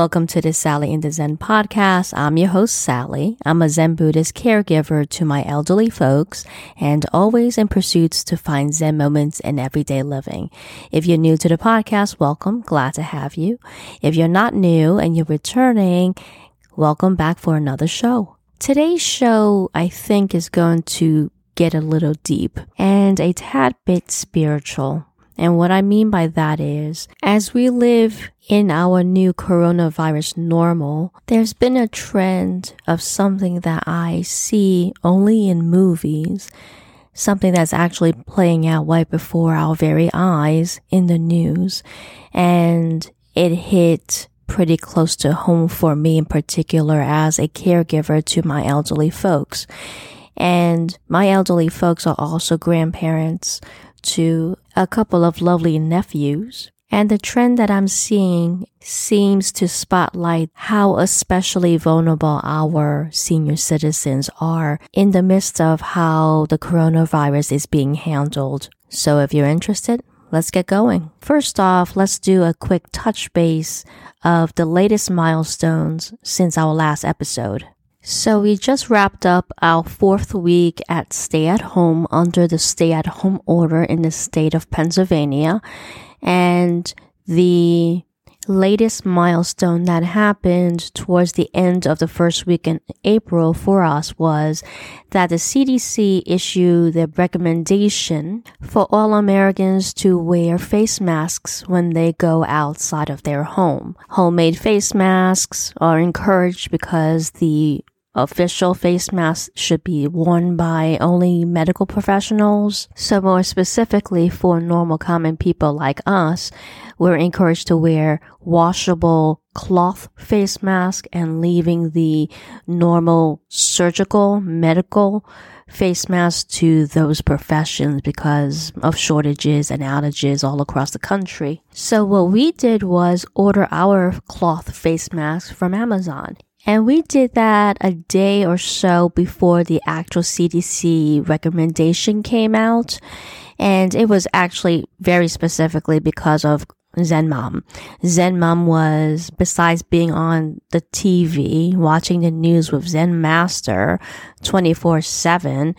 Welcome to the Sally in the Zen podcast. I'm your host, Sally. I'm a Zen Buddhist caregiver to my elderly folks and always in pursuits to find Zen moments in everyday living. If you're new to the podcast, welcome. Glad to have you. If you're not new and you're returning, welcome back for another show. Today's show, I think, is going to get a little deep and a tad bit spiritual. And what I mean by that is, as we live in our new coronavirus normal, there's been a trend of something that I see only in movies, something that's actually playing out right before our very eyes in the news. And it hit pretty close to home for me in particular as a caregiver to my elderly folks. And my elderly folks are also grandparents to a couple of lovely nephews. And the trend that I'm seeing seems to spotlight how especially vulnerable our senior citizens are in the midst of how the coronavirus is being handled. So if you're interested, let's get going. First off, let's do a quick touch base of the latest milestones since our last episode. So we just wrapped up our fourth week at stay at home under the stay at home order in the state of Pennsylvania. And the latest milestone that happened towards the end of the first week in April for us was that the CDC issued the recommendation for all Americans to wear face masks when they go outside of their home. Homemade face masks are encouraged because the official face masks should be worn by only medical professionals. So more specifically for normal common people like us, we're encouraged to wear washable cloth face mask and leaving the normal surgical medical face mask to those professions because of shortages and outages all across the country. So what we did was order our cloth face masks from Amazon. And we did that a day or so before the actual CDC recommendation came out. And it was actually very specifically because of Zen Mom. Zen Mom was, besides being on the TV, watching the news with Zen Master 24 7,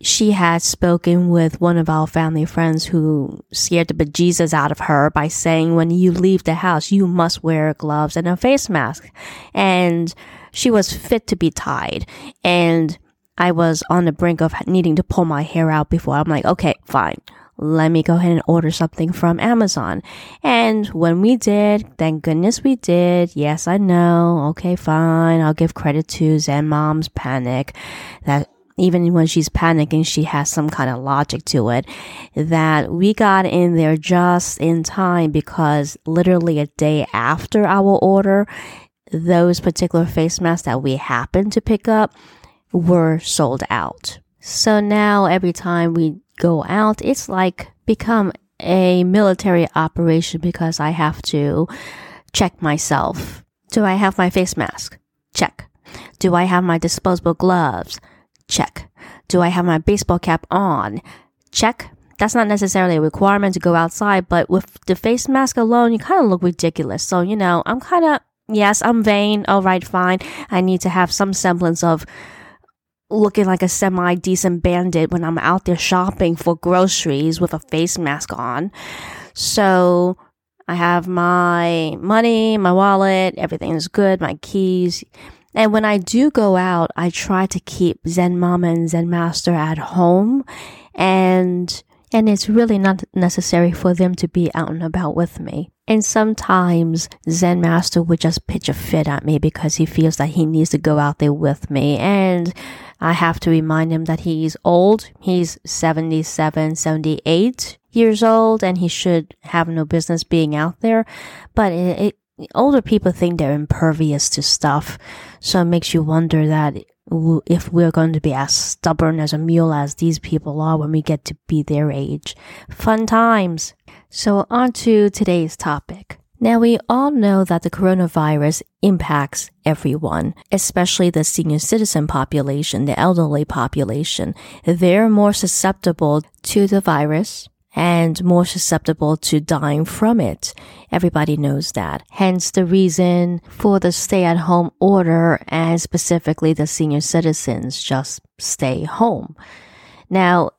she had spoken with one of our family friends who scared the bejesus out of her by saying, when you leave the house, you must wear gloves and a face mask. And she was fit to be tied. And I was on the brink of needing to pull my hair out before I'm like, okay, fine. Let me go ahead and order something from Amazon. And when we did, thank goodness we did. Yes, I know. Okay, fine. I'll give credit to Zen Mom's panic that even when she's panicking, she has some kind of logic to it. That we got in there just in time because literally a day after our order, those particular face masks that we happened to pick up were sold out. So now every time we go out, it's like become a military operation because I have to check myself. Do I have my face mask? Check. Do I have my disposable gloves? Check. Do I have my baseball cap on? Check. That's not necessarily a requirement to go outside, but with the face mask alone, you kind of look ridiculous. So, you know, I'm kind of, yes, I'm vain. All right, fine. I need to have some semblance of looking like a semi decent bandit when I'm out there shopping for groceries with a face mask on. So, I have my money, my wallet, everything is good, my keys. And when I do go out, I try to keep Zen Mama and Zen Master at home and and it's really not necessary for them to be out and about with me. And sometimes Zen Master would just pitch a fit at me because he feels that he needs to go out there with me. And I have to remind him that he's old. He's 77, 78 years old and he should have no business being out there. But it, it older people think they're impervious to stuff. So it makes you wonder that if we're going to be as stubborn as a mule as these people are when we get to be their age. Fun times. So on to today's topic. Now we all know that the coronavirus impacts everyone, especially the senior citizen population, the elderly population. They're more susceptible to the virus and more susceptible to dying from it. Everybody knows that. Hence the reason for the stay at home order and specifically the senior citizens just stay home. Now,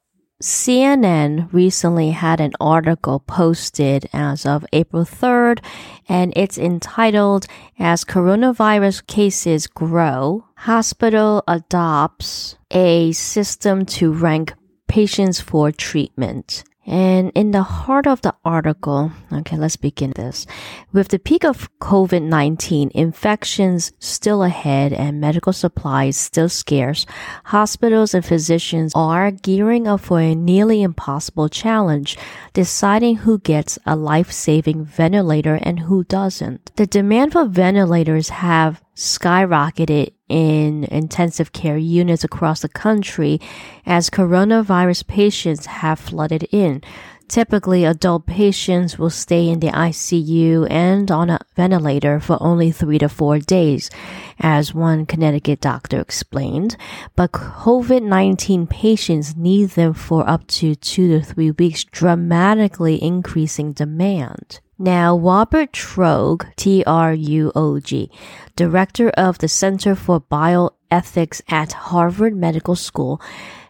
CNN recently had an article posted as of April 3rd, and it's entitled As Coronavirus Cases Grow, Hospital Adopts a System to Rank Patients for Treatment. And in the heart of the article, okay, let's begin this. With the peak of COVID-19 infections still ahead and medical supplies still scarce, hospitals and physicians are gearing up for a nearly impossible challenge, deciding who gets a life-saving ventilator and who doesn't. The demand for ventilators have skyrocketed in intensive care units across the country as coronavirus patients have flooded in. Typically, adult patients will stay in the ICU and on a ventilator for only three to four days, as one Connecticut doctor explained. But COVID-19 patients need them for up to two to three weeks, dramatically increasing demand. Now, Robert Truog, T-R-U-O-G, director of the Center for Bioethics at Harvard Medical School,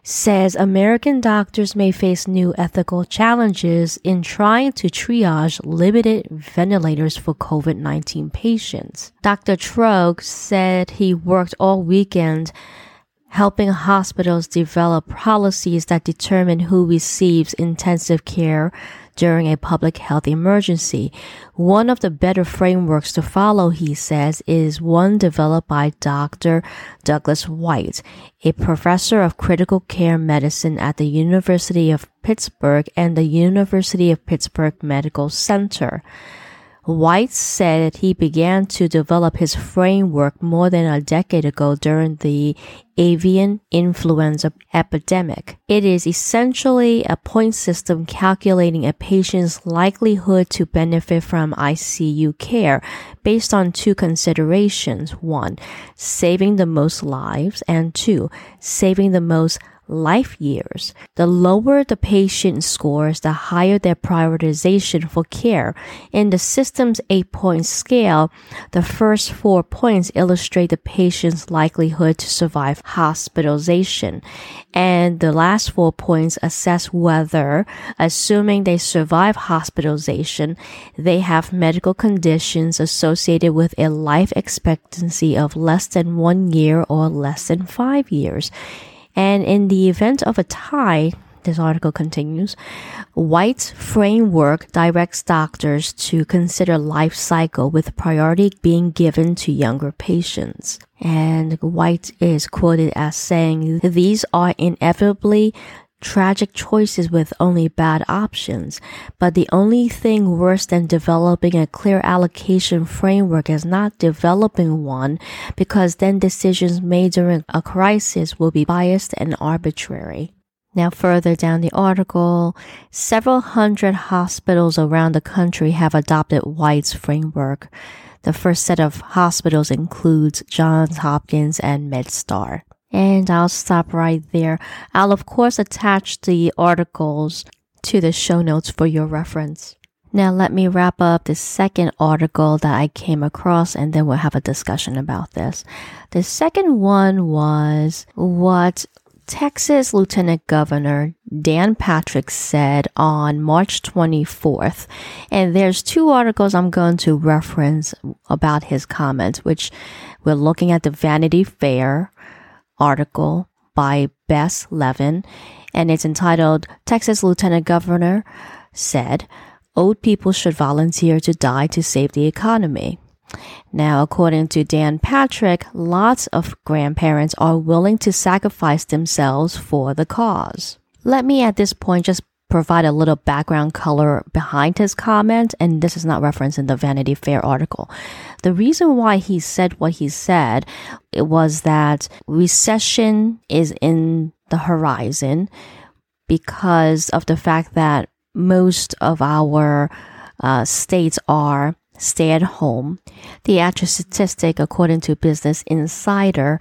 says American doctors may face new ethical challenges in trying to triage limited ventilators for COVID-19 patients. Dr. Truog said he worked all weekend helping hospitals develop policies that determine who receives intensive care during a public health emergency. One of the better frameworks to follow, he says, is one developed by Dr. Douglas White, a professor of critical care medicine at the University of Pittsburgh and the University of Pittsburgh Medical Center. White said he began to develop his framework more than a decade ago during the avian influenza epidemic. It is essentially a point system calculating a patient's likelihood to benefit from ICU care based on two considerations. One, saving the most lives and two, saving the most life years. The lower the patient scores, the higher their prioritization for care. In the system's eight point scale, the first four points illustrate the patient's likelihood to survive hospitalization. And the last four points assess whether, assuming they survive hospitalization, they have medical conditions associated with a life expectancy of less than one year or less than five years. And in the event of a tie, this article continues, White's framework directs doctors to consider life cycle with priority being given to younger patients. And White is quoted as saying, these are inevitably tragic choices with only bad options. But the only thing worse than developing a clear allocation framework is not developing one because then decisions made during a crisis will be biased and arbitrary. Now, further down the article, several hundred hospitals around the country have adopted White's framework. The first set of hospitals includes Johns Hopkins and MedStar. And I'll stop right there. I'll of course attach the articles to the show notes for your reference. Now let me wrap up the second article that I came across and then we'll have a discussion about this. The second one was what Texas Lieutenant Governor Dan Patrick said on March 24th. And there's two articles I'm going to reference about his comments, which we're looking at the Vanity Fair article by Bess Levin, and it's entitled Texas Lieutenant Governor said old people should volunteer to die to save the economy. Now, according to Dan Patrick, lots of grandparents are willing to sacrifice themselves for the cause. Let me at this point just provide a little background color behind his comment, and this is not referenced in the Vanity Fair article. The reason why he said what he said it was that recession is in the horizon because of the fact that most of our uh, states are stay at home. The actual statistic, according to Business Insider,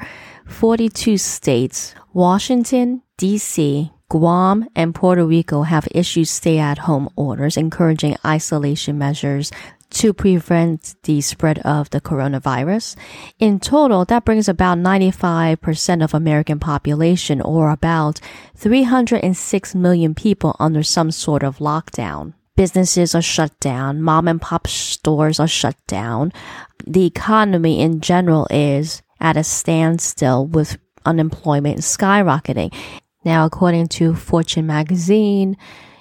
42 states, Washington, D.C., Guam and Puerto Rico have issued stay at home orders encouraging isolation measures to prevent the spread of the coronavirus. In total, that brings about 95% of American population or about 306 million people under some sort of lockdown. Businesses are shut down. Mom and pop stores are shut down. The economy in general is at a standstill with unemployment skyrocketing. Now, according to Fortune magazine,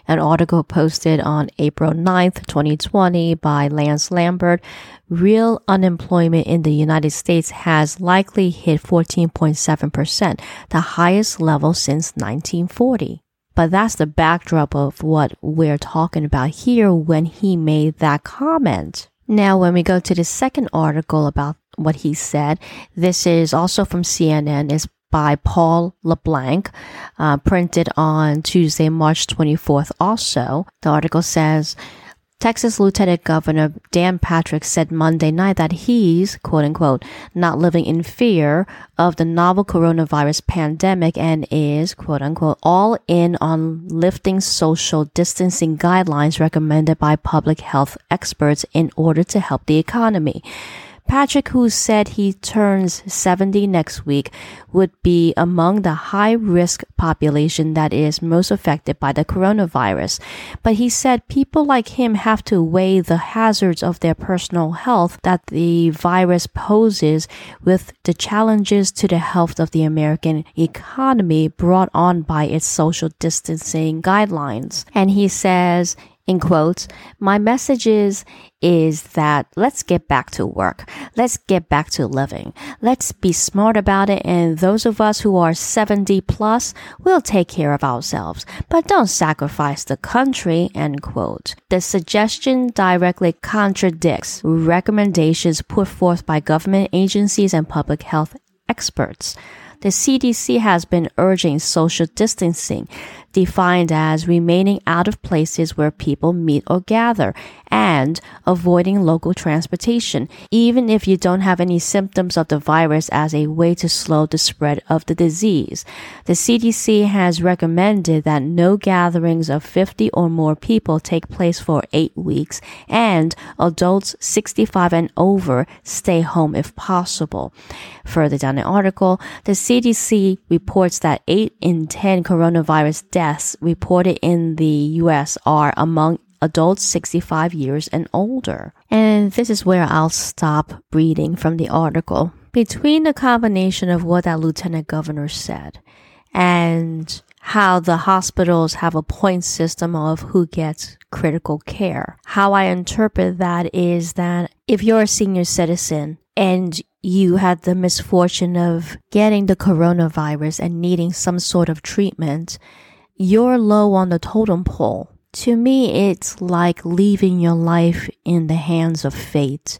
an article posted on April 9th, 2020 by Lance Lambert, real unemployment in the United States has likely hit 14.7%, the highest level since 1940. But that's the backdrop of what we're talking about here when he made that comment. Now, when we go to the second article about what he said, this is also from CNN. It's by Paul LeBlanc, uh, printed on Tuesday, March 24th. Also, the article says, Texas Lieutenant Governor Dan Patrick said Monday night that he's, quote unquote, not living in fear of the novel coronavirus pandemic and is, quote unquote, all in on lifting social distancing guidelines recommended by public health experts in order to help the economy. Patrick, who said he turns 70 next week, would be among the high risk population that is most affected by the coronavirus. But he said people like him have to weigh the hazards of their personal health that the virus poses with the challenges to the health of the American economy brought on by its social distancing guidelines. And he says, in quotes, my message is, is that let's get back to work. Let's get back to living. Let's be smart about it. And those of us who are 70 plus will take care of ourselves, but don't sacrifice the country, end quote. The suggestion directly contradicts recommendations put forth by government agencies and public health experts the CDC has been urging social distancing, defined as remaining out of places where people meet or gather, and avoiding local transportation, even if you don't have any symptoms of the virus as a way to slow the spread of the disease. The CDC has recommended that no gatherings of 50 or more people take place for eight weeks and adults 65 and over stay home if possible. Further down the article, the CDC reports that 8 in 10 coronavirus deaths reported in the US are among adults 65 years and older. And this is where I'll stop reading from the article. Between the combination of what that lieutenant governor said and how the hospitals have a point system of who gets critical care. How I interpret that is that if you're a senior citizen and you had the misfortune of getting the coronavirus and needing some sort of treatment, you're low on the totem pole to me, it's like leaving your life in the hands of fate.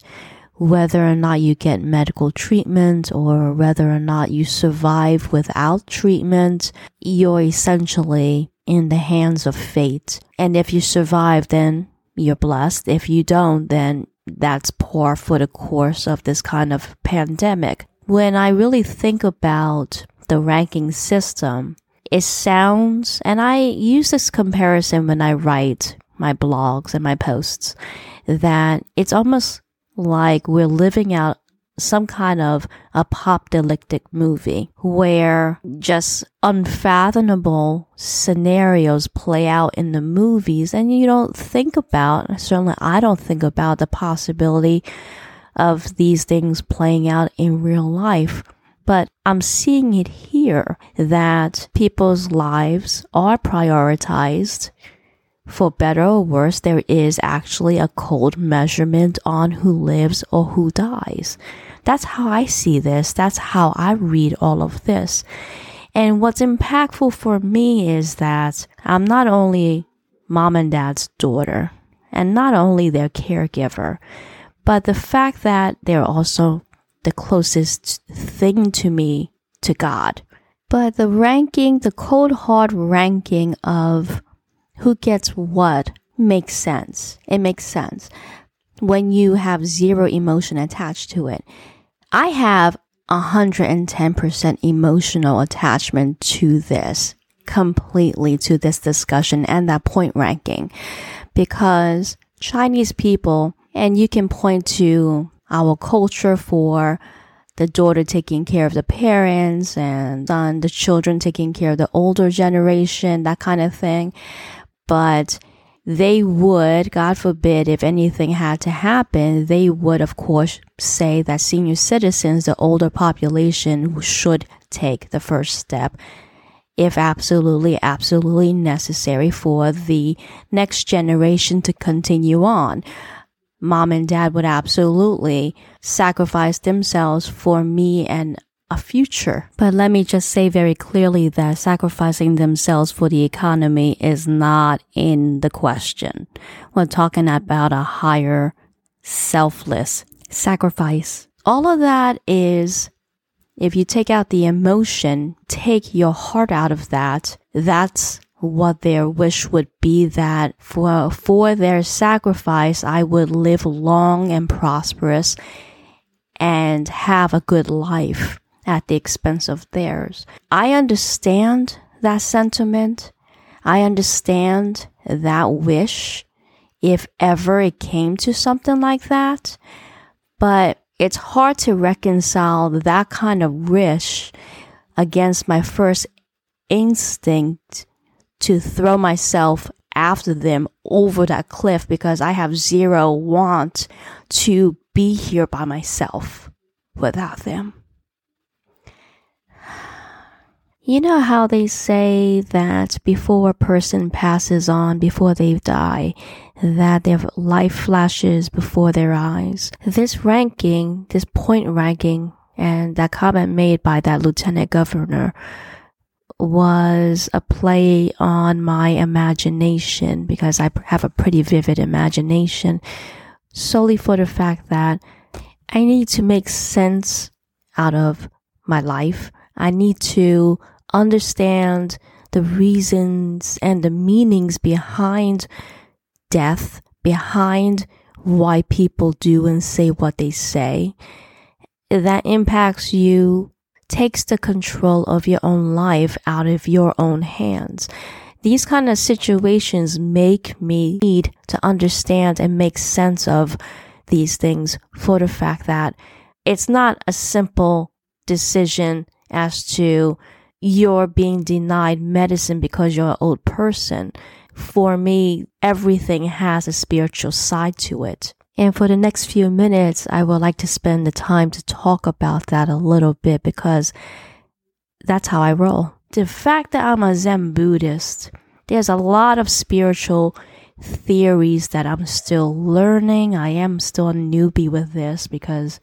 Whether or not you get medical treatment or whether or not you survive without treatment, you're essentially in the hands of fate. And if you survive, then you're blessed. If you don't, then that's poor for the course of this kind of pandemic. When I really think about the ranking system, it sounds, and I use this comparison when I write my blogs and my posts, that it's almost like we're living out some kind of apocalyptic movie where just unfathomable scenarios play out in the movies and you don't think about, certainly I don't think about the possibility of these things playing out in real life. But I'm seeing it here that people's lives are prioritized. For better or worse, there is actually a cold measurement on who lives or who dies. That's how I see this. That's how I read all of this. And what's impactful for me is that I'm not only mom and dad's daughter and not only their caregiver, but the fact that they're also the closest thing to me to God. But the ranking, the cold hard ranking of who gets what makes sense. It makes sense when you have zero emotion attached to it. I have 110% emotional attachment to this completely to this discussion and that point ranking because Chinese people, and you can point to our culture for the daughter taking care of the parents and the children taking care of the older generation, that kind of thing. But they would, God forbid, if anything had to happen, they would, of course, say that senior citizens, the older population, should take the first step if absolutely, absolutely necessary for the next generation to continue on. Mom and dad would absolutely sacrifice themselves for me and a future. But let me just say very clearly that sacrificing themselves for the economy is not in the question. We're talking about a higher, selfless sacrifice. All of that is if you take out the emotion, take your heart out of that, that's what their wish would be that for, for their sacrifice, I would live long and prosperous and have a good life at the expense of theirs. I understand that sentiment. I understand that wish if ever it came to something like that. But it's hard to reconcile that kind of wish against my first instinct to throw myself after them over that cliff because I have zero want to be here by myself without them. You know how they say that before a person passes on, before they die, that their life flashes before their eyes. This ranking, this point ranking, and that comment made by that lieutenant governor was a play on my imagination because I have a pretty vivid imagination solely for the fact that I need to make sense out of my life. I need to understand the reasons and the meanings behind death, behind why people do and say what they say, that impacts you, takes the control of your own life out of your own hands. These kind of situations make me need to understand and make sense of these things for the fact that it's not a simple decision as to you're being denied medicine because you're an old person. For me, everything has a spiritual side to it. And for the next few minutes, I would like to spend the time to talk about that a little bit because that's how I roll. The fact that I'm a Zen Buddhist, there's a lot of spiritual theories that I'm still learning. I am still a newbie with this because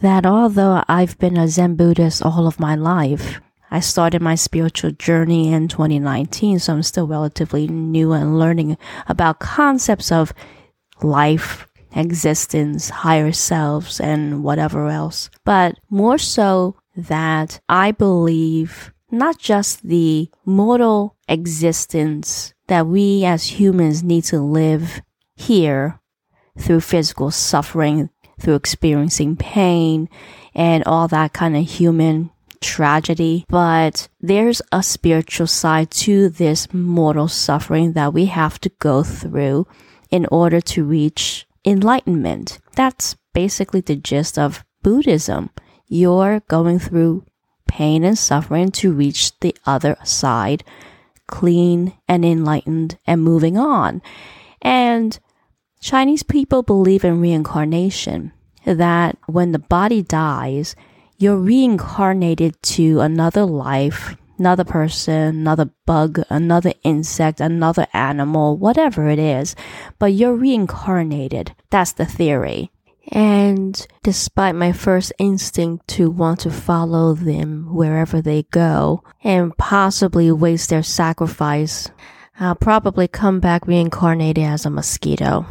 that although I've been a Zen Buddhist all of my life, I started my spiritual journey in 2019, so I'm still relatively new and learning about concepts of life, existence, higher selves, and whatever else. But more so that I believe not just the mortal existence that we as humans need to live here through physical suffering, through experiencing pain, and all that kind of human tragedy, but there's a spiritual side to this mortal suffering that we have to go through in order to reach enlightenment. That's basically the gist of Buddhism. You're going through pain and suffering to reach the other side, clean and enlightened and moving on. And Chinese people believe in reincarnation, that when the body dies, you're reincarnated to another life, another person, another bug, another insect, another animal, whatever it is, but you're reincarnated. That's the theory. And despite my first instinct to want to follow them wherever they go and possibly waste their sacrifice, I'll probably come back reincarnated as a mosquito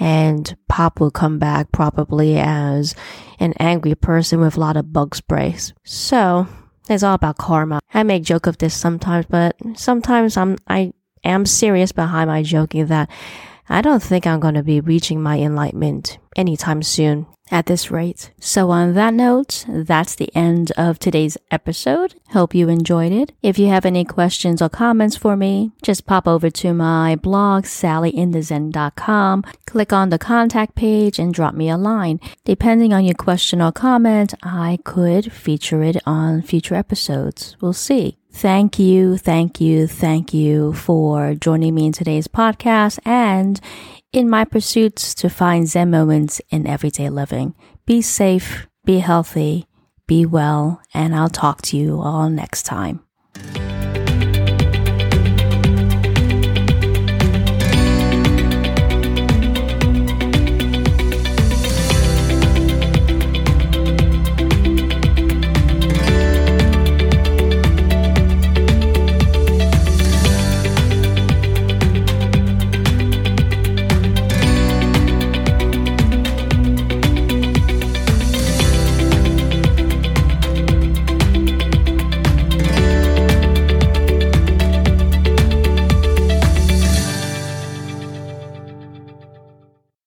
and Pop will come back probably as an angry person with a lot of bug sprays. So it's all about karma. I make joke of this sometimes, but sometimes I'm I am serious behind my joking that I don't think I'm going to be reaching my enlightenment anytime soon. At this rate. So, on that note, that's the end of today's episode. Hope you enjoyed it. If you have any questions or comments for me, just pop over to my blog, sallyinthezen.com, click on the contact page, and drop me a line. Depending on your question or comment, I could feature it on future episodes. We'll see. Thank you, thank you, thank you for joining me in today's podcast and in my pursuits to find Zen moments in everyday living. Be safe, be healthy, be well, and I'll talk to you all next time.